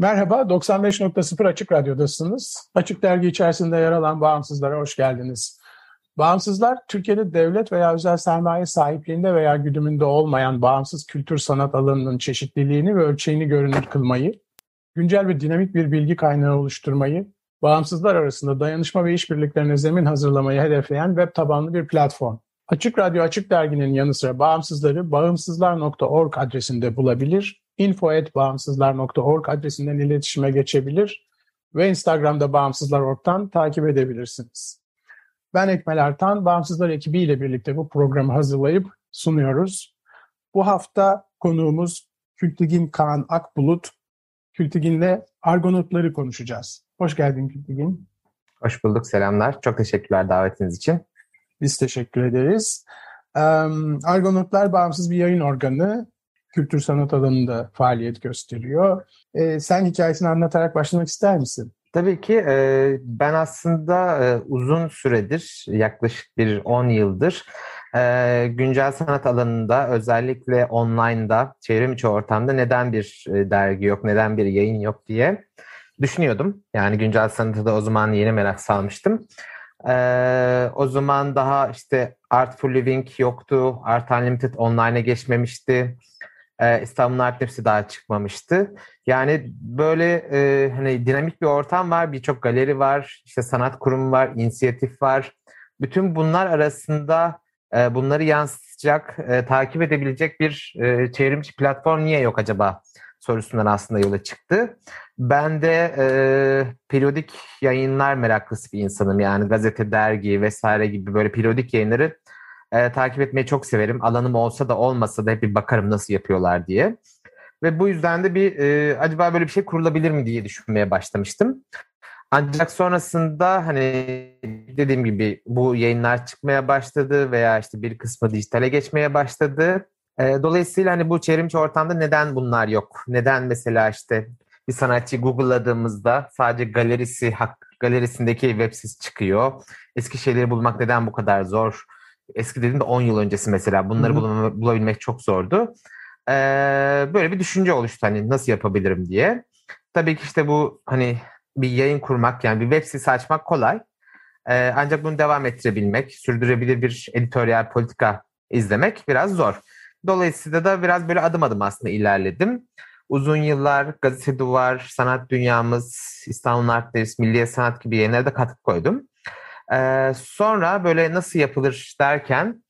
Merhaba, 95.0 Açık Radyo'dasınız. Açık Dergi içerisinde yer alan Bağımsızlara hoş geldiniz. Bağımsızlar, Türkiye'de devlet veya özel sermaye sahipliğinde veya güdümünde olmayan bağımsız kültür sanat alanının çeşitliliğini ve ölçeğini görünür kılmayı, güncel ve dinamik bir bilgi kaynağı oluşturmayı, bağımsızlar arasında dayanışma ve işbirliklerine zemin hazırlamayı hedefleyen web tabanlı bir platform. Açık Radyo Açık Dergi'nin yanı sıra bağımsızları bağımsızlar.org adresinde bulabilir info.bağımsızlar.org adresinden iletişime geçebilir ve Instagram'da Bağımsızlar.org'dan takip edebilirsiniz. Ben Ekmel Ertan, Bağımsızlar ekibiyle birlikte bu programı hazırlayıp sunuyoruz. Bu hafta konuğumuz Kültigin Kaan Akbulut. Kültigin'le Argonotları konuşacağız. Hoş geldin Kültigin. Hoş bulduk, selamlar. Çok teşekkürler davetiniz için. Biz teşekkür ederiz. Argonotlar bağımsız bir yayın organı kültür sanat alanında faaliyet gösteriyor. E, sen hikayesini anlatarak başlamak ister misin? Tabii ki e, ben aslında e, uzun süredir yaklaşık bir 10 yıldır e, güncel sanat alanında özellikle online'da çevrim içi ortamda neden bir e, dergi yok, neden bir yayın yok diye düşünüyordum. Yani güncel sanata da o zaman yeni merak salmıştım. Ee, o zaman daha işte Art for Living yoktu. Art Unlimited online'a geçmemişti. Ee, İstanbul Art Hepsi daha çıkmamıştı. Yani böyle e, hani dinamik bir ortam var, birçok galeri var, işte sanat kurumu var, inisiyatif var. Bütün bunlar arasında e, bunları yansıtacak, e, takip edebilecek bir e, çevrimçi platform niye yok acaba sorusundan aslında yola çıktı. Ben de e, periyodik yayınlar meraklısı bir insanım. Yani gazete, dergi vesaire gibi böyle periyodik yayınları e, takip etmeyi çok severim. Alanım olsa da olmasa da hep bir bakarım nasıl yapıyorlar diye. Ve bu yüzden de bir e, acaba böyle bir şey kurulabilir mi diye düşünmeye başlamıştım. Ancak sonrasında hani dediğim gibi bu yayınlar çıkmaya başladı veya işte bir kısmı dijitale geçmeye başladı. E, dolayısıyla hani bu çevrimçi ortamda neden bunlar yok? Neden mesela işte bir sanatçı Google'ladığımızda sadece galerisi, hak, galerisindeki web sitesi çıkıyor. Eski şeyleri bulmak neden bu kadar zor? Eski dediğimde 10 yıl öncesi mesela. Bunları bulama, bulabilmek çok zordu. Ee, böyle bir düşünce oluştu hani nasıl yapabilirim diye. Tabii ki işte bu hani bir yayın kurmak yani bir web sitesi açmak kolay. Ee, ancak bunu devam ettirebilmek, sürdürebilir bir editoryal politika izlemek biraz zor. Dolayısıyla da biraz böyle adım adım aslında ilerledim. Uzun yıllar Gazete Duvar, Sanat Dünyamız, İstanbul Art Days, Milliye Sanat gibi yayınlara da katkı koydum. Ee, sonra böyle nasıl yapılır derken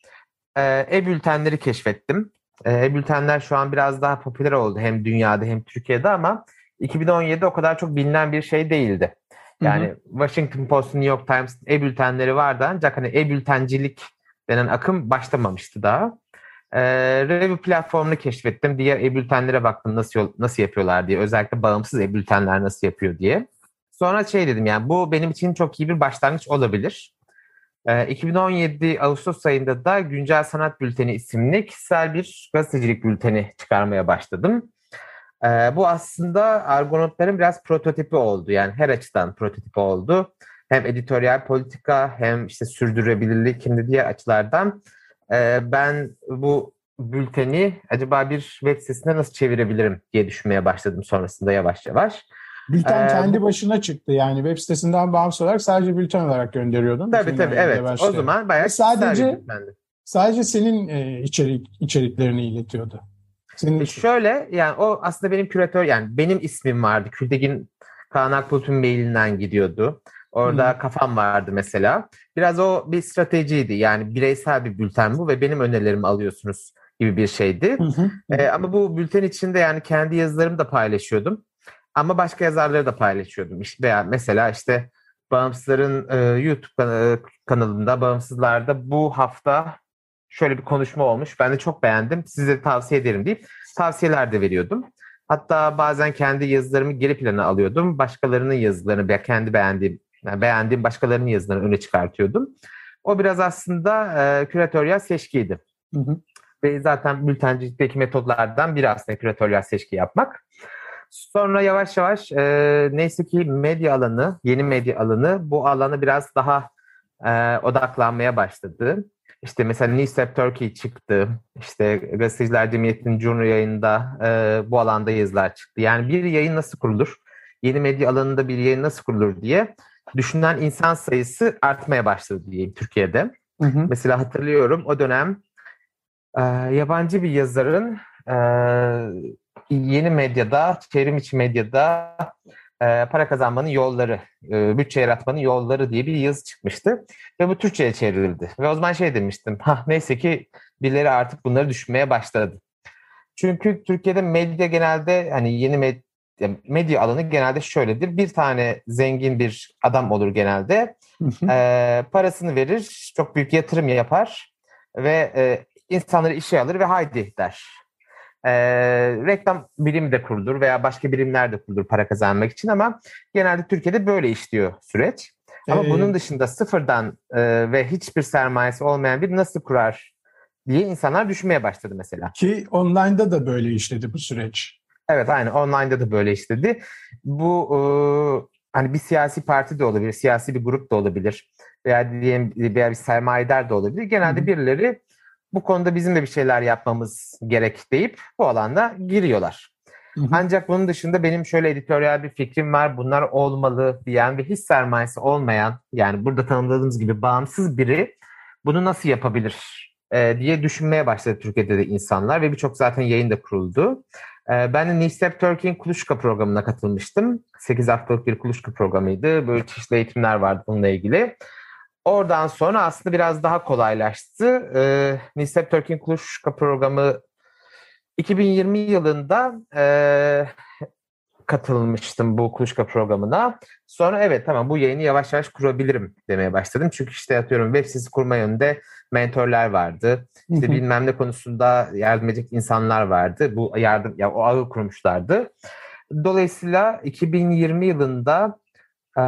e-bültenleri keşfettim. E-bültenler şu an biraz daha popüler oldu hem dünyada hem Türkiye'de ama 2017'de o kadar çok bilinen bir şey değildi. Yani hı hı. Washington Post, New York Times e-bültenleri vardı ancak hani e-bültencilik denen akım başlamamıştı daha. E, review platformunu keşfettim. Diğer e-bültenlere baktım nasıl nasıl yapıyorlar diye. Özellikle bağımsız e-bültenler nasıl yapıyor diye. Sonra şey dedim yani bu benim için çok iyi bir başlangıç olabilir. E, 2017 Ağustos ayında da Güncel Sanat Bülteni isimli kişisel bir gazetecilik bülteni çıkarmaya başladım. E, bu aslında Argonotların biraz prototipi oldu. Yani her açıdan prototipi oldu. Hem editoryal politika hem işte sürdürülebilirlik hem de diğer açılardan e, ben bu bülteni acaba bir web sitesine nasıl çevirebilirim diye düşünmeye başladım sonrasında yavaş yavaş. Bülten ee, kendi başına çıktı yani web sitesinden bağımsız olarak sadece bülten olarak gönderiyordun. Tabii tabii evet başlayan. o zaman bayağı sadece sadece senin e, içerik içeriklerini iletiyordu. Senin e şöyle yani o aslında benim küratör yani benim ismim vardı. Kültegin Kaan Akbulut'un mailinden gidiyordu. Orada hmm. kafam vardı mesela. Biraz o bir stratejiydi. Yani bireysel bir bülten bu ve benim önerilerimi alıyorsunuz gibi bir şeydi. Hı Ee, ama bu bülten içinde yani kendi yazılarımı da paylaşıyordum. Ama başka yazarları da paylaşıyordum. İşte veya mesela işte Bağımsızların e, YouTube kanalında, Bağımsızlar'da bu hafta şöyle bir konuşma olmuş. Ben de çok beğendim. Size de tavsiye ederim deyip tavsiyeler de veriyordum. Hatta bazen kendi yazılarımı geri plana alıyordum. Başkalarının yazılarını veya kendi beğendiğim, yani beğendiğim başkalarının yazılarını öne çıkartıyordum. O biraz aslında e, küratöryel seçkiydi. Hı hı. Ve zaten bültencilikteki metodlardan biri aslında küratöryel seçki yapmak. Sonra yavaş yavaş e, neyse ki medya alanı, yeni medya alanı bu alanı biraz daha e, odaklanmaya başladı. İşte mesela Newsep Turkey çıktı. İşte Gazeteciler Cemiyeti'nin Cumhur yayında e, bu alanda yazılar çıktı. Yani bir yayın nasıl kurulur? Yeni medya alanında bir yayın nasıl kurulur diye düşünen insan sayısı artmaya başladı diyeyim Türkiye'de. Hı hı. Mesela hatırlıyorum o dönem e, yabancı bir yazarın e, yeni medyada, çevrim içi medyada e, para kazanmanın yolları, e, bütçe yaratmanın yolları diye bir yazı çıkmıştı. Ve bu Türkçe'ye çevrildi. Ve o zaman şey demiştim, ha neyse ki birileri artık bunları düşünmeye başladı. Çünkü Türkiye'de medya genelde hani yeni medya, medya alanı genelde şöyledir. Bir tane zengin bir adam olur genelde. e, parasını verir, çok büyük yatırım yapar ve e, insanları işe alır ve haydi der. E, reklam birimi de kurulur veya başka birimler de kurulur para kazanmak için ama genelde Türkiye'de böyle işliyor süreç. Ama ee, bunun dışında sıfırdan e, ve hiçbir sermayesi olmayan bir nasıl kurar diye insanlar düşünmeye başladı mesela. Ki online'da da böyle işledi bu süreç. Evet aynı online'da da böyle işledi. Bu e, hani bir siyasi parti de olabilir, siyasi bir grup da olabilir veya diyelim veya bir sermayedar da olabilir. Genelde Hı-hı. birileri bu konuda bizim de bir şeyler yapmamız gerek deyip bu alanda giriyorlar. Hı hı. Ancak bunun dışında benim şöyle editoryal bir fikrim var. Bunlar olmalı diyen ve hiç sermayesi olmayan yani burada tanımladığımız gibi bağımsız biri bunu nasıl yapabilir e, diye düşünmeye başladı Türkiye'de de insanlar ve birçok zaten yayın da kuruldu. E, ben de Nistep Turkey'in Kuluçka programına katılmıştım. 8 haftalık bir Kuluçka programıydı. Böyle çeşitli eğitimler vardı bununla ilgili. Oradan sonra aslında biraz daha kolaylaştı. E, Nisep Turkey'in Kuluçka programı 2020 yılında e, katılmıştım bu Kuluçka programına. Sonra evet tamam bu yayını yavaş yavaş kurabilirim demeye başladım. Çünkü işte atıyorum web sitesi kurma yönünde mentorlar vardı. İşte bilmem ne konusunda yardım edecek insanlar vardı. Bu yardım ya o ağı kurmuşlardı. Dolayısıyla 2020 yılında e,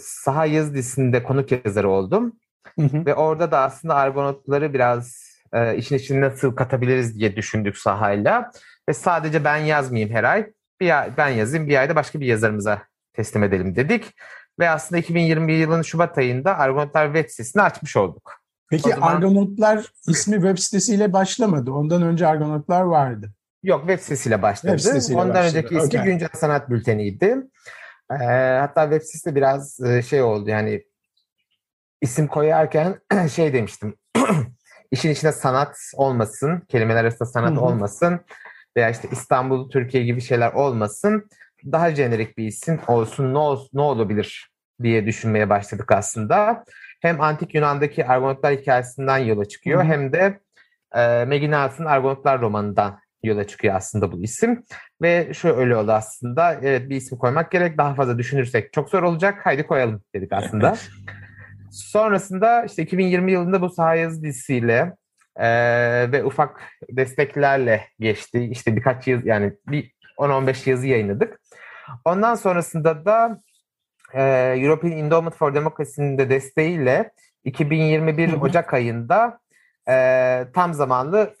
Saha Yazı dizisinde konuk yazarı oldum. Hı hı. Ve orada da aslında Argonautları biraz e, işin içine nasıl katabiliriz diye düşündük sahayla. Ve sadece ben yazmayayım her ay. Bir ay, ben yazayım bir ayda başka bir yazarımıza teslim edelim dedik. Ve aslında 2020 yılının Şubat ayında Argonautlar web sitesini açmış olduk. Peki zaman... Argonautlar ismi web sitesiyle başlamadı. Ondan önce Argonautlar vardı. Yok web sitesiyle başladı. Web sitesiyle Ondan başladı. önceki ismi okay. Güncel Sanat Bülteni'ydi. E, hatta web sitesi biraz e, şey oldu yani isim koyarken şey demiştim. işin içinde sanat olmasın, kelimeler arasında sanat Hı-hı. olmasın veya işte İstanbul, Türkiye gibi şeyler olmasın. Daha jenerik bir isim olsun ne, ol, ne olabilir diye düşünmeye başladık aslında. Hem Antik Yunan'daki Argonautlar hikayesinden yola çıkıyor Hı-hı. hem de e, Meginat'ın Argonautlar romanından yola çıkıyor aslında bu isim. Ve şu öyle oldu aslında. Evet bir isim koymak gerek. Daha fazla düşünürsek çok zor olacak. Haydi koyalım dedik aslında. Sonrasında işte 2020 yılında bu Saha Yazı dizisiyle e, ve ufak desteklerle geçti. İşte birkaç yıl yani bir 10-15 yazı yayınladık. Ondan sonrasında da e, European Endowment for Democracy'nin de desteğiyle 2021 Ocak ayında e, tam zamanlı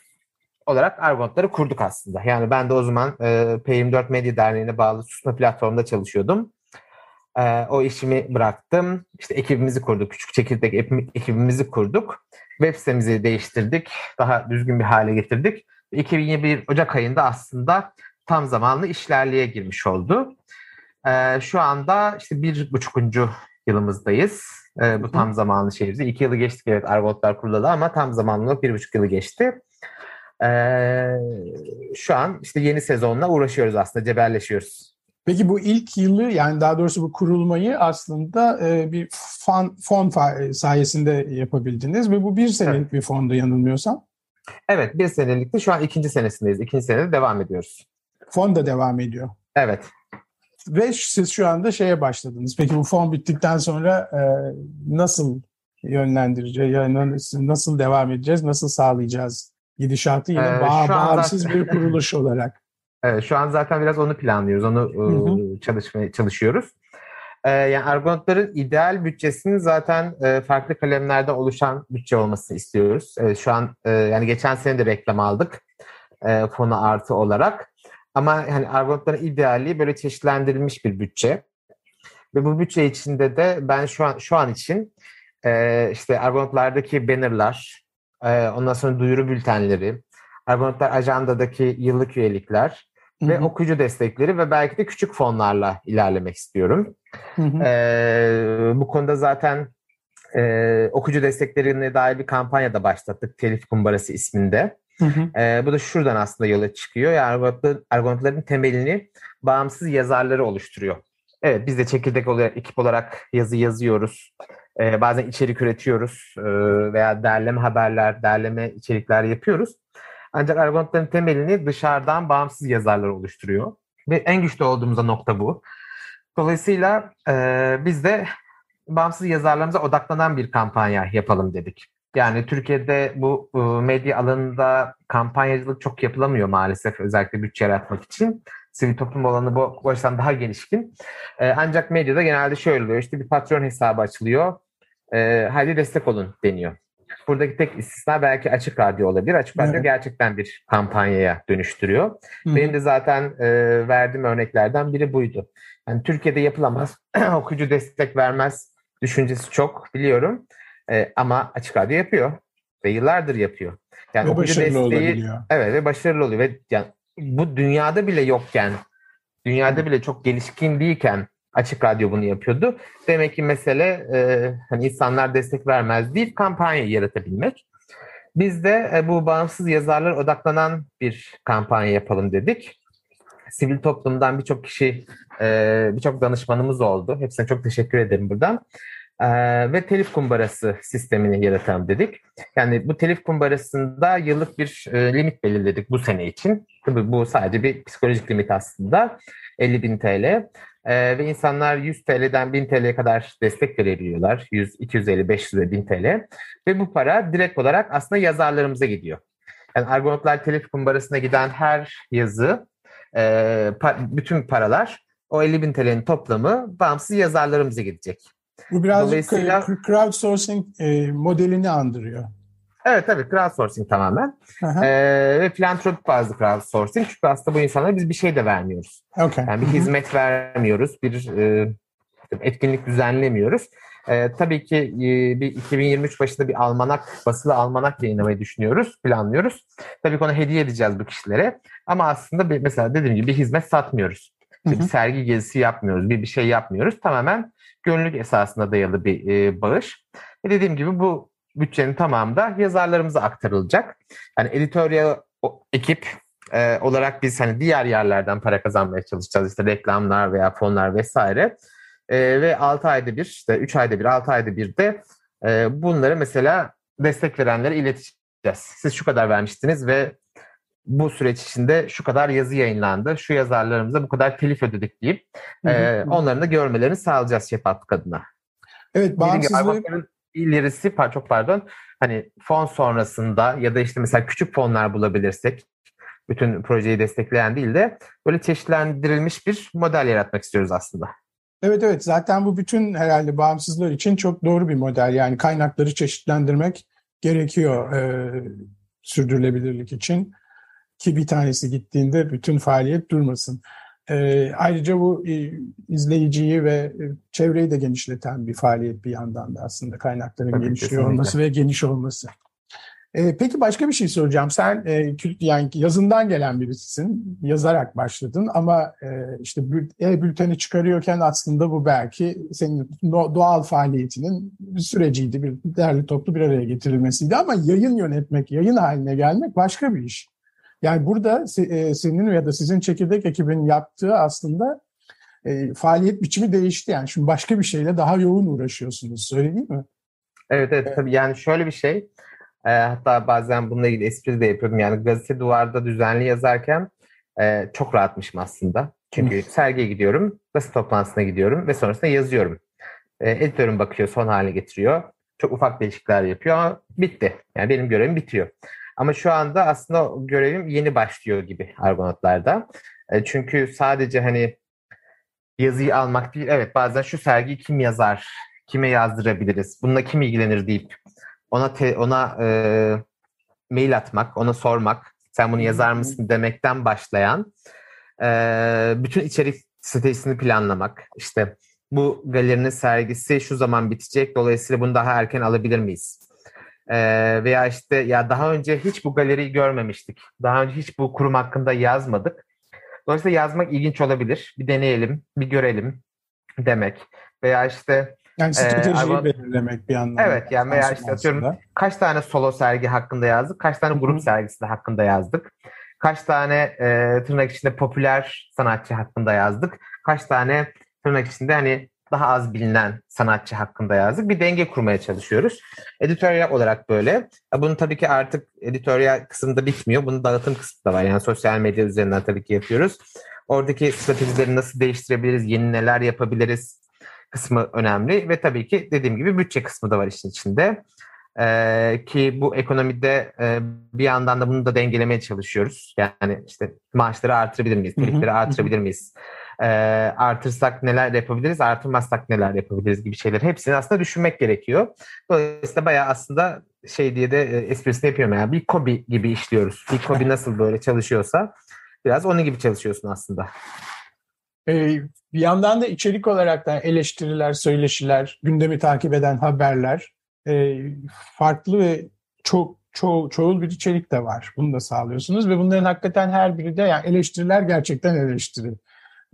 olarak Argonautları kurduk aslında. Yani ben de o zaman e, P24 Medya Derneği'ne bağlı susma platformda çalışıyordum. E, o işimi bıraktım. İşte ekibimizi kurduk. Küçük çekirdek ekibimizi kurduk. Web sitemizi değiştirdik. Daha düzgün bir hale getirdik. 2021 Ocak ayında aslında tam zamanlı işlerliğe girmiş oldu. E, şu anda işte bir buçukuncu yılımızdayız. E, bu tam zamanlı şeyimizi. İki yılı geçtik evet Argonautlar kurulalı ama tam zamanlı bir buçuk yılı geçti. Ee, şu an işte yeni sezonla uğraşıyoruz aslında, cebelleşiyoruz. Peki bu ilk yılı yani daha doğrusu bu kurulmayı aslında e, bir fon, fon sayesinde yapabildiniz ve bu bir senelik evet. bir fondu yanılmıyorsam. Evet bir senelikti şu an ikinci senesindeyiz. İkinci senede devam ediyoruz. Fon da devam ediyor. Evet. ve siz şu anda şeye başladınız. Peki bu fon bittikten sonra e, nasıl yönlendireceğiz? Yani nasıl devam edeceğiz? Nasıl sağlayacağız gidişatı yine ee, bağ, bağımsız bir kuruluş olarak? Evet, şu an zaten biraz onu planlıyoruz. Onu hı hı. çalışmaya çalışıyoruz. Ee, yani Argonautların ideal bütçesinin zaten e, farklı kalemlerde oluşan bütçe olmasını istiyoruz. Evet, şu an e, yani geçen sene de reklam aldık e, fonu artı olarak. Ama yani Argonautların ideali böyle çeşitlendirilmiş bir bütçe. Ve bu bütçe içinde de ben şu an şu an için e, işte Argonautlardaki bannerlar, e, ondan sonra duyuru bültenleri, Argonautlar ajandadaki yıllık üyelikler Hı-hı. ve okuyucu destekleri ve belki de küçük fonlarla ilerlemek istiyorum. E, bu konuda zaten e, okuyucu desteklerine dair bir kampanya da başlattık. Telif Kumbarası isminde. Hı hı. E, bu da şuradan aslında yola çıkıyor. Yani Argonautların temelini bağımsız yazarları oluşturuyor. Evet biz de çekirdek olarak, ekip olarak yazı yazıyoruz. Ee, bazen içerik üretiyoruz ee, veya derleme haberler, derleme içerikler yapıyoruz. Ancak Argonautların temelini dışarıdan bağımsız yazarlar oluşturuyor. Ve en güçlü olduğumuz nokta bu. Dolayısıyla e, biz de bağımsız yazarlarımıza odaklanan bir kampanya yapalım dedik. Yani Türkiye'de bu e, medya alanında kampanyacılık çok yapılamıyor maalesef özellikle bütçe yaratmak için. Sivil toplum alanı bu açıdan daha gelişkin. E, ancak medyada genelde şöyle oluyor. İşte bir patron hesabı açılıyor. E, hadi destek olun deniyor. Buradaki tek istisna belki Açık Radyo olabilir. Açık Radyo evet. gerçekten bir kampanyaya dönüştürüyor. Hı. Benim de zaten e, verdiğim örneklerden biri buydu. Yani Türkiye'de yapılamaz, okuyucu destek vermez düşüncesi çok biliyorum. E, ama Açık Radyo yapıyor ve yıllardır yapıyor. Yani ve başarılı desteği, olabiliyor. Evet ve başarılı oluyor. Ve yani bu dünyada bile yokken, dünyada bile çok gelişkin değilken Açık Radyo bunu yapıyordu. Demek ki mesele e, hani insanlar destek vermez değil, kampanya yaratabilmek. Biz de e, bu bağımsız yazarlar odaklanan bir kampanya yapalım dedik. Sivil toplumdan birçok kişi, e, birçok danışmanımız oldu. Hepsine çok teşekkür ederim buradan. E, ve telif kumbarası sistemini yaratalım dedik. Yani bu telif kumbarasında yıllık bir e, limit belirledik bu sene için. Tabii bu sadece bir psikolojik limit aslında. 50 bin TL. Ee, ve insanlar 100 TL'den 1000 TL'ye kadar destek verebiliyorlar. 100, 250, 500 ve 1000 TL. Ve bu para direkt olarak aslında yazarlarımıza gidiyor. Yani Argonautlar Telif Kumbarası'na giden her yazı, e, pa- bütün paralar o 50 bin TL'nin toplamı bağımsız yazarlarımıza gidecek. Bu birazcık Dolayısıyla, crowdsourcing e, modelini andırıyor. Evet tabii crowdsourcing tamamen. Ee, ve filantropik bazı crowdsourcing. Çünkü aslında bu insanlara biz bir şey de vermiyoruz. Okay. Yani bir hizmet vermiyoruz. Bir e, etkinlik düzenlemiyoruz. E, tabii ki e, bir 2023 başında bir almanak, basılı almanak yayınlamayı düşünüyoruz, planlıyoruz. Tabii ki onu hediye edeceğiz bu kişilere. Ama aslında bir, mesela dediğim gibi bir hizmet satmıyoruz. İşte bir sergi gezisi yapmıyoruz, bir bir şey yapmıyoruz. Tamamen gönüllülük esasında dayalı bir e, bağış. Ve dediğim gibi bu bütçenin tamamı da yazarlarımıza aktarılacak. Yani editoryal ekip e, olarak biz hani diğer yerlerden para kazanmaya çalışacağız. İşte reklamlar veya fonlar vesaire. E, ve 6 ayda bir, işte 3 ayda bir, 6 ayda bir de e, bunları mesela destek verenlere ileteceğiz. Siz şu kadar vermiştiniz ve bu süreç içinde şu kadar yazı yayınlandı, şu yazarlarımıza bu kadar telif ödedik deyip e, onların da görmelerini sağlayacağız şeffaflık adına. Evet, bağımsızlık ilerisi çok pardon hani fon sonrasında ya da işte mesela küçük fonlar bulabilirsek bütün projeyi destekleyen değil de böyle çeşitlendirilmiş bir model yaratmak istiyoruz aslında. Evet evet zaten bu bütün herhalde bağımsızlar için çok doğru bir model. Yani kaynakları çeşitlendirmek gerekiyor e, sürdürülebilirlik için ki bir tanesi gittiğinde bütün faaliyet durmasın. E, ayrıca bu e, izleyiciyi ve e, çevreyi de genişleten bir faaliyet bir yandan da aslında kaynakların Tabii, genişliyor olması ve geniş olması. E, peki başka bir şey soracağım. Sen e, yani yazından gelen birisisin, yazarak başladın ama e, işte e-bülteni çıkarıyorken aslında bu belki senin doğal faaliyetinin bir süreciydi, bir değerli toplu bir araya getirilmesiydi ama yayın yönetmek, yayın haline gelmek başka bir iş. Yani burada e, senin ya da sizin çekirdek ekibinin yaptığı aslında e, faaliyet biçimi değişti. Yani şimdi başka bir şeyle daha yoğun uğraşıyorsunuz. Öyle değil mi? Evet evet tabii yani şöyle bir şey. E, hatta bazen bununla ilgili espri de yapıyordum. Yani gazete duvarda düzenli yazarken e, çok rahatmışım aslında. Çünkü sergiye gidiyorum, basın toplantısına gidiyorum ve sonrasında yazıyorum. E, editörüm bakıyor, son haline getiriyor. Çok ufak değişiklikler yapıyor ama bitti. Yani benim görevim bitiyor. Ama şu anda aslında görevim yeni başlıyor gibi Argonautlar'da. E, çünkü sadece hani yazıyı almak değil, evet bazen şu sergiyi kim yazar, kime yazdırabiliriz, bununla kim ilgilenir deyip ona te, ona e, mail atmak, ona sormak, sen bunu yazar mısın demekten başlayan e, bütün içerik stratejisini planlamak, işte bu galerinin sergisi şu zaman bitecek, dolayısıyla bunu daha erken alabilir miyiz? E, veya işte ya daha önce hiç bu galeriyi görmemiştik, daha önce hiç bu kurum hakkında yazmadık. Dolayısıyla yazmak ilginç olabilir. Bir deneyelim, bir görelim demek. Veya işte yani stratejiyi e, belirlemek bir anlamda. Evet yani veya işte atıyorum kaç tane solo sergi hakkında yazdık, kaç tane grup sergisi de hakkında yazdık. Kaç tane e, tırnak içinde popüler sanatçı hakkında yazdık. Kaç tane tırnak içinde hani daha az bilinen sanatçı hakkında yazdık. Bir denge kurmaya çalışıyoruz. Editoryal olarak böyle. Bunun tabii ki artık editoryal kısımda bitmiyor. Bunun dağıtım kısmı da var. Yani sosyal medya üzerinden tabii ki yapıyoruz. Oradaki stratejileri nasıl değiştirebiliriz, yeni neler yapabiliriz kısmı önemli. Ve tabii ki dediğim gibi bütçe kısmı da var işin içinde. Ee, ki bu ekonomide e, bir yandan da bunu da dengelemeye çalışıyoruz. Yani işte maaşları artırabilir miyiz, telifleri artırabilir miyiz? E, artırsak neler yapabiliriz, artırmazsak neler yapabiliriz gibi şeyler hepsini aslında düşünmek gerekiyor. Dolayısıyla bayağı aslında şey diye de e, esprisini yapıyorum yani bir kobi gibi işliyoruz. Bir kobi nasıl böyle çalışıyorsa biraz onun gibi çalışıyorsun aslında. Ee, bir yandan da içerik olarak da eleştiriler, söyleşiler, gündemi takip eden haberler e, farklı ve çok ço çoğul bir içerik de var. Bunu da sağlıyorsunuz ve bunların hakikaten her biri de yani eleştiriler gerçekten eleştiri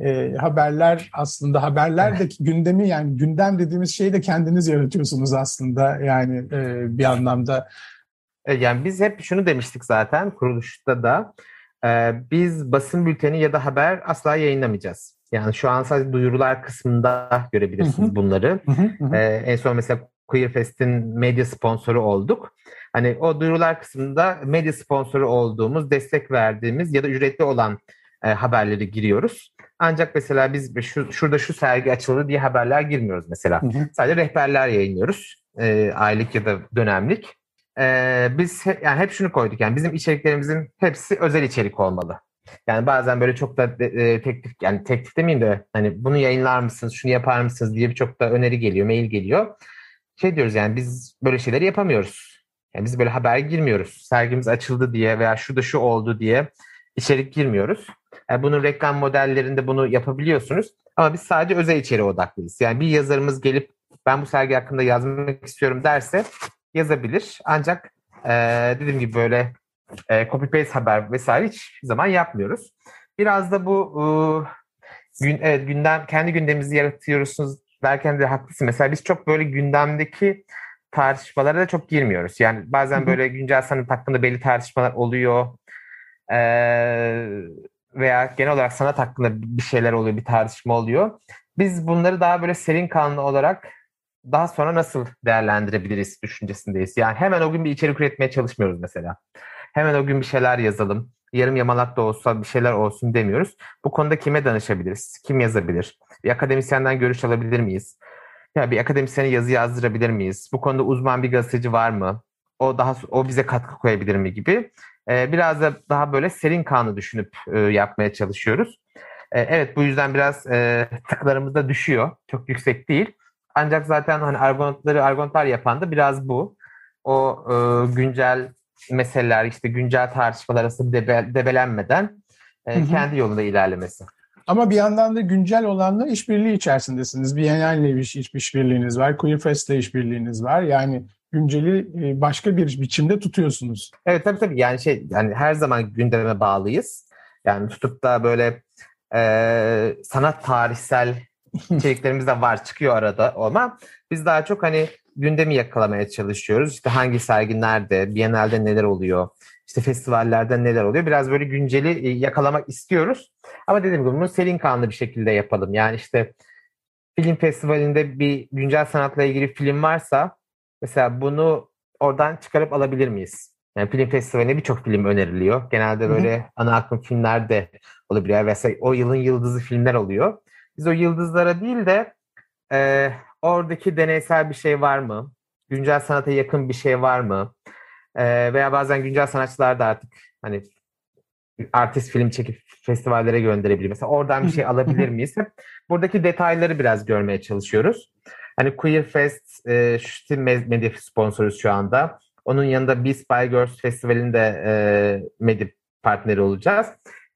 e, haberler aslında haberlerdeki gündemi yani gündem dediğimiz şeyi de kendiniz yaratıyorsunuz aslında yani e, bir anlamda. E, yani biz hep şunu demiştik zaten kuruluşta da e, biz basın bülteni ya da haber asla yayınlamayacağız. Yani şu an sadece duyurular kısmında görebilirsiniz hı hı. bunları. Hı hı hı. E, en son mesela Queer Fest'in medya sponsoru olduk. Hani o duyurular kısmında medya sponsoru olduğumuz, destek verdiğimiz ya da ücretli olan e, haberleri giriyoruz. Ancak mesela biz şu, şurada şu sergi açıldı diye haberler girmiyoruz mesela. Hı hı. Sadece rehberler yayınlıyoruz. E, aylık ya da dönemlik. E, biz he, yani hep şunu koyduk yani bizim içeriklerimizin hepsi özel içerik olmalı. Yani bazen böyle çok da e, teklif yani teklif demeyeyim de hani bunu yayınlar mısınız, şunu yapar mısınız diye birçok da öneri geliyor, mail geliyor. Şey diyoruz yani biz böyle şeyleri yapamıyoruz. Yani biz böyle haber girmiyoruz. Sergimiz açıldı diye veya şurada şu oldu diye içerik girmiyoruz. Yani bunun reklam modellerinde bunu yapabiliyorsunuz. Ama biz sadece özel içeriğe odaklıyız. Yani bir yazarımız gelip ben bu sergi hakkında yazmak istiyorum derse yazabilir. Ancak e, dediğim gibi böyle e, copy paste haber vesaire hiç zaman yapmıyoruz. Biraz da bu e, gün, evet, gündem kendi gündemimizi yaratıyorsunuz derken de haklısın. Mesela biz çok böyle gündemdeki tartışmalara da çok girmiyoruz. Yani bazen böyle güncel sanat hakkında belli tartışmalar oluyor. Ee, veya genel olarak sanat hakkında bir şeyler oluyor, bir tartışma oluyor. Biz bunları daha böyle serin kanlı olarak daha sonra nasıl değerlendirebiliriz düşüncesindeyiz. Yani hemen o gün bir içerik üretmeye çalışmıyoruz mesela. Hemen o gün bir şeyler yazalım. Yarım yamalak da olsa bir şeyler olsun demiyoruz. Bu konuda kime danışabiliriz? Kim yazabilir? Bir akademisyenden görüş alabilir miyiz? Ya bir akademisyene yazı yazdırabilir miyiz? Bu konuda uzman bir gazeteci var mı? O daha o bize katkı koyabilir mi gibi ee, biraz da daha böyle serin kanı düşünüp e, yapmaya çalışıyoruz. Ee, evet bu yüzden biraz e, tıklarımız da düşüyor. Çok yüksek değil. Ancak zaten hani argonotları argonotlar yapan da biraz bu. O e, güncel meseleler işte güncel tartışmalar arasında debe, debelenmeden e, kendi yolunda ilerlemesi. Ama bir yandan da güncel olanla işbirliği içerisindesiniz. Biennale bir iş, işbirliğiniz var. Queer Fest'le işbirliğiniz var. Yani günceli e, başka bir biçimde tutuyorsunuz. Evet tabii tabii yani şey yani her zaman gündeme bağlıyız. Yani tutup da böyle e, sanat tarihsel içeriklerimiz de var çıkıyor arada ama biz daha çok hani gündemi yakalamaya çalışıyoruz. İşte hangi sergi nerede, Biennale'de neler oluyor, işte festivallerde neler oluyor. Biraz böyle günceli e, yakalamak istiyoruz. Ama dediğim gibi bunu serin kanlı bir şekilde yapalım. Yani işte film festivalinde bir güncel sanatla ilgili film varsa Mesela bunu oradan çıkarıp alabilir miyiz? Yani film festivaline birçok film öneriliyor. Genelde böyle Hı-hı. ana akım filmler de olabiliyor. Mesela o yılın yıldızı filmler oluyor. Biz o yıldızlara değil de e, oradaki deneysel bir şey var mı? Güncel sanata yakın bir şey var mı? E, veya bazen güncel sanatçılar da artık hani artist film çekip festivallere gönderebilir. Mesela oradan bir şey alabilir miyiz? buradaki detayları biraz görmeye çalışıyoruz. Hani Queer Fest e, şu medya sponsoruz şu anda. Onun yanında Be Spy Girls Festivali'nde e, medya partneri olacağız.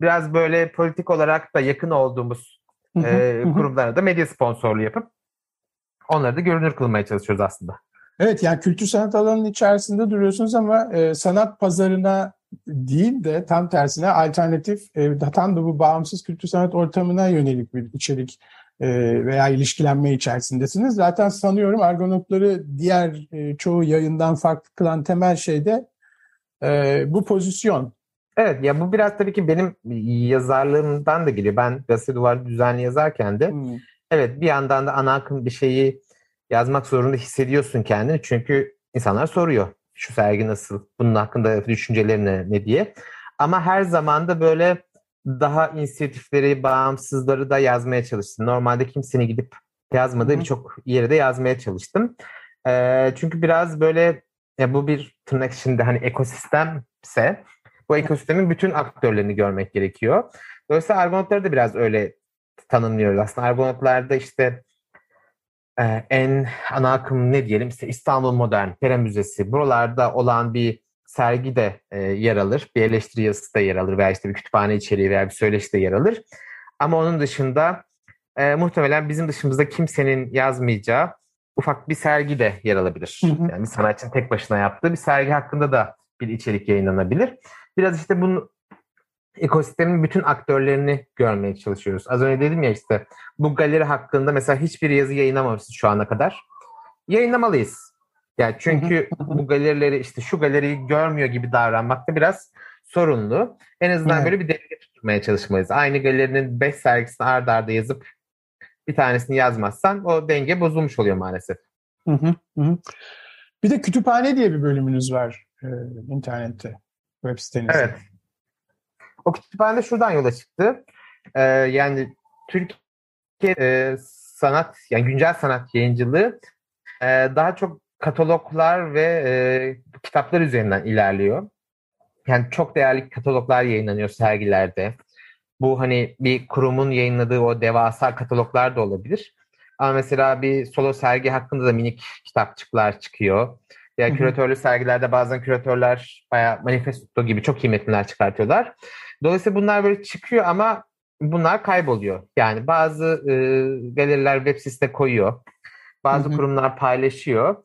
Biraz böyle politik olarak da yakın olduğumuz e, kurumlara da medya sponsorluğu yapıp onları da görünür kılmaya çalışıyoruz aslında. Evet yani kültür sanat alanının içerisinde duruyorsunuz ama e, sanat pazarına değil de tam tersine alternatif e, tam da bu bağımsız kültür sanat ortamına yönelik bir içerik veya ilişkilenme içerisindesiniz. Zaten sanıyorum Argonotları diğer e, çoğu yayından farklı kılan temel şey de e, bu pozisyon. Evet ya bu biraz tabii ki benim yazarlığımdan da geliyor. Ben gazete duvarı düzenli yazarken de hmm. evet bir yandan da ana akım bir şeyi yazmak zorunda hissediyorsun kendini. Çünkü insanlar soruyor şu sergi nasıl, bunun hakkında düşünceleri ne, ne diye. Ama her zaman da böyle daha inisiyatifleri, bağımsızları da yazmaya çalıştım. Normalde kimsenin gidip yazmadığı birçok yere de yazmaya çalıştım. E, çünkü biraz böyle ya bu bir tırnak içinde hani ekosistemse bu ekosistemin bütün aktörlerini görmek gerekiyor. Dolayısıyla Argonautları da biraz öyle tanımlıyoruz. Aslında Argonautlarda işte e, en ana akım ne diyelim işte İstanbul Modern, Pera Müzesi buralarda olan bir sergi de e, yer alır. Bir eleştiri yazısı da yer alır veya işte bir kütüphane içeriği veya bir söyleşi de yer alır. Ama onun dışında e, muhtemelen bizim dışımızda kimsenin yazmayacağı ufak bir sergi de yer alabilir. Hı hı. Yani bir sanatçının tek başına yaptığı bir sergi hakkında da bir içerik yayınlanabilir. Biraz işte bunun ekosistemin bütün aktörlerini görmeye çalışıyoruz. Az önce dedim ya işte bu galeri hakkında mesela hiçbir yazı yayınlamamışız şu ana kadar. Yayınlamalıyız. Yani çünkü bu galerileri işte şu galeriyi görmüyor gibi davranmak da biraz sorunlu. En azından evet. böyle bir denge tutmaya çalışmalıyız. Aynı galerinin 5 sergisini ardarda arda yazıp bir tanesini yazmazsan o denge bozulmuş oluyor maalesef. Hı hı, hı. Bir de kütüphane diye bir bölümünüz var e, internette, web sitenizde. Evet. O kütüphane şuradan yola çıktı. Ee, yani Türkiye e, sanat, yani güncel sanat yayıncılığı e, daha çok kataloglar ve e, kitaplar üzerinden ilerliyor. Yani çok değerli kataloglar yayınlanıyor sergilerde. Bu hani bir kurumun yayınladığı o devasa kataloglar da olabilir. Ama mesela bir solo sergi hakkında da minik kitapçıklar çıkıyor. Ya yani küratörlü sergilerde bazen küratörler bayağı manifesto gibi çok kıymetliler çıkartıyorlar. Dolayısıyla bunlar böyle çıkıyor ama bunlar kayboluyor. Yani bazı e, galeriler web sitesine koyuyor. Bazı kurumlar paylaşıyor.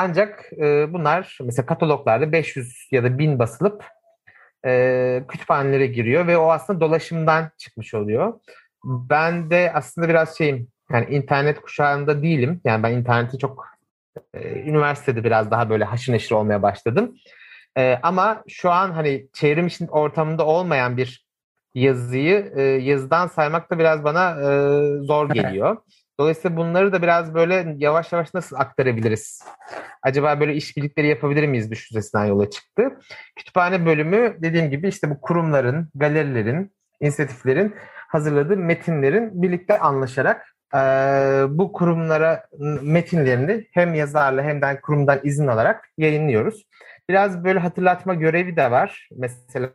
Ancak e, bunlar mesela kataloglarda 500 ya da 1000 basılıp e, kütüphanelere giriyor ve o aslında dolaşımdan çıkmış oluyor. Ben de aslında biraz şeyim yani internet kuşağında değilim. Yani ben interneti çok e, üniversitede biraz daha böyle haşır neşir olmaya başladım. E, ama şu an hani çevrim için ortamında olmayan bir yazıyı e, yazıdan saymak da biraz bana e, zor geliyor. Dolayısıyla bunları da biraz böyle yavaş yavaş nasıl aktarabiliriz? Acaba böyle işbirlikleri yapabilir miyiz düşüncesinden yola çıktı. Kütüphane bölümü dediğim gibi işte bu kurumların, galerilerin, inisiyatiflerin hazırladığı metinlerin birlikte anlaşarak e, bu kurumlara metinlerini hem yazarla hem de kurumdan izin alarak yayınlıyoruz. Biraz böyle hatırlatma görevi de var. Mesela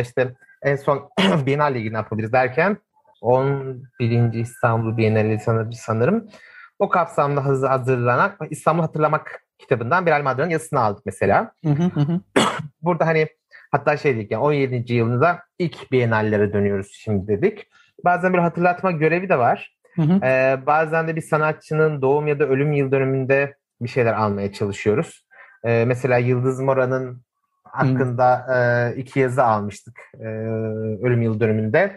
işte en son Biennale ilgili yapabiliriz derken 11. İstanbul Bienali sanırım. O kapsamda hazırlanan İstanbul Hatırlamak kitabından Bilal Madra'nın yazısını aldık mesela. Burada hani hatta şey dedik yani 17. yılında ilk Biennallere dönüyoruz şimdi dedik. Bazen bir hatırlatma görevi de var. Ee, bazen de bir sanatçının doğum ya da ölüm yıl dönümünde bir şeyler almaya çalışıyoruz. Ee, mesela Yıldız Mora'nın hakkında e, iki yazı almıştık e, ölüm yıl dönümünde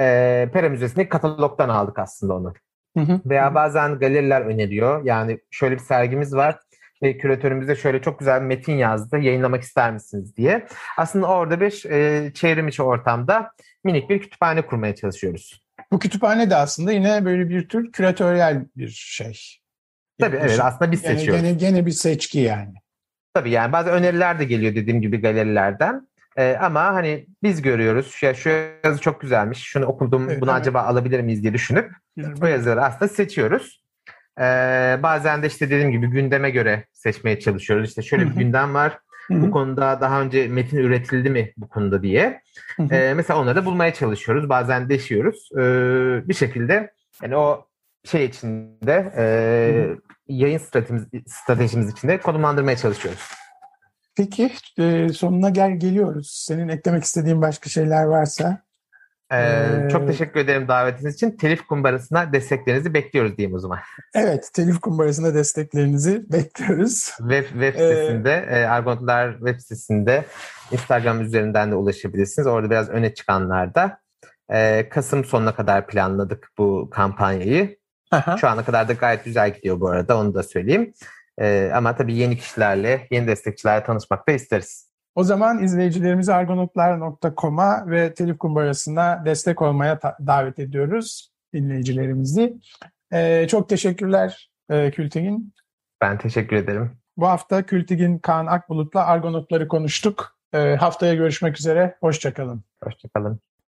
e, Pera Müzesi'ndeki katalogdan aldık aslında onu. Hı hı. Veya bazen galeriler öneriyor. Yani şöyle bir sergimiz var ve küratörümüz de şöyle çok güzel bir metin yazdı. Yayınlamak ister misiniz diye. Aslında orada bir e, çevrim içi ortamda minik bir kütüphane kurmaya çalışıyoruz. Bu kütüphane de aslında yine böyle bir tür küratöryel bir şey. Tabii evet aslında biz seçiyoruz. Gene, gene bir seçki yani. Tabii yani bazı öneriler de geliyor dediğim gibi galerilerden. Ee, ama hani biz görüyoruz. Şu, şu yazı çok güzelmiş. Şunu okudum. Evet, bunu evet. acaba alabilir miyiz diye düşünüp bu yazıları aslında seçiyoruz. Ee, bazen de işte dediğim gibi gündeme göre seçmeye çalışıyoruz. İşte şöyle bir gündem var. Hı hı. Bu konuda daha önce metin üretildi mi bu konuda diye. Hı hı. Ee, mesela onları da bulmaya çalışıyoruz. Bazen deşiyoruz. Ee, bir şekilde yani o şey içinde e, yayın stratejimiz, stratejimiz içinde konumlandırmaya çalışıyoruz. Peki e, sonuna gel geliyoruz. Senin eklemek istediğin başka şeyler varsa. Ee, Ee, çok teşekkür ederim davetiniz için. Telif kumbarasına desteklerinizi bekliyoruz diyeyim o zaman. Evet, telif kumbarasına desteklerinizi bekliyoruz. Web, web Ee, sitesinde, e, Argontlar web sitesinde Instagram üzerinden de ulaşabilirsiniz. Orada biraz öne çıkanlarda. E, Kasım sonuna kadar planladık bu kampanyayı. Aha. Şu ana kadar da gayet güzel gidiyor bu arada onu da söyleyeyim. E, ama tabii yeni kişilerle, yeni destekçilerle tanışmak da isteriz. O zaman izleyicilerimizi argonotlar.com'a ve telif kumbarasına destek olmaya davet ediyoruz dinleyicilerimizi. Ee, çok teşekkürler e, Kültigin. Ben teşekkür ederim. Bu hafta Kültigin Kaan Akbulut'la Argonotları konuştuk. Ee, haftaya görüşmek üzere. Hoşçakalın. Hoşçakalın.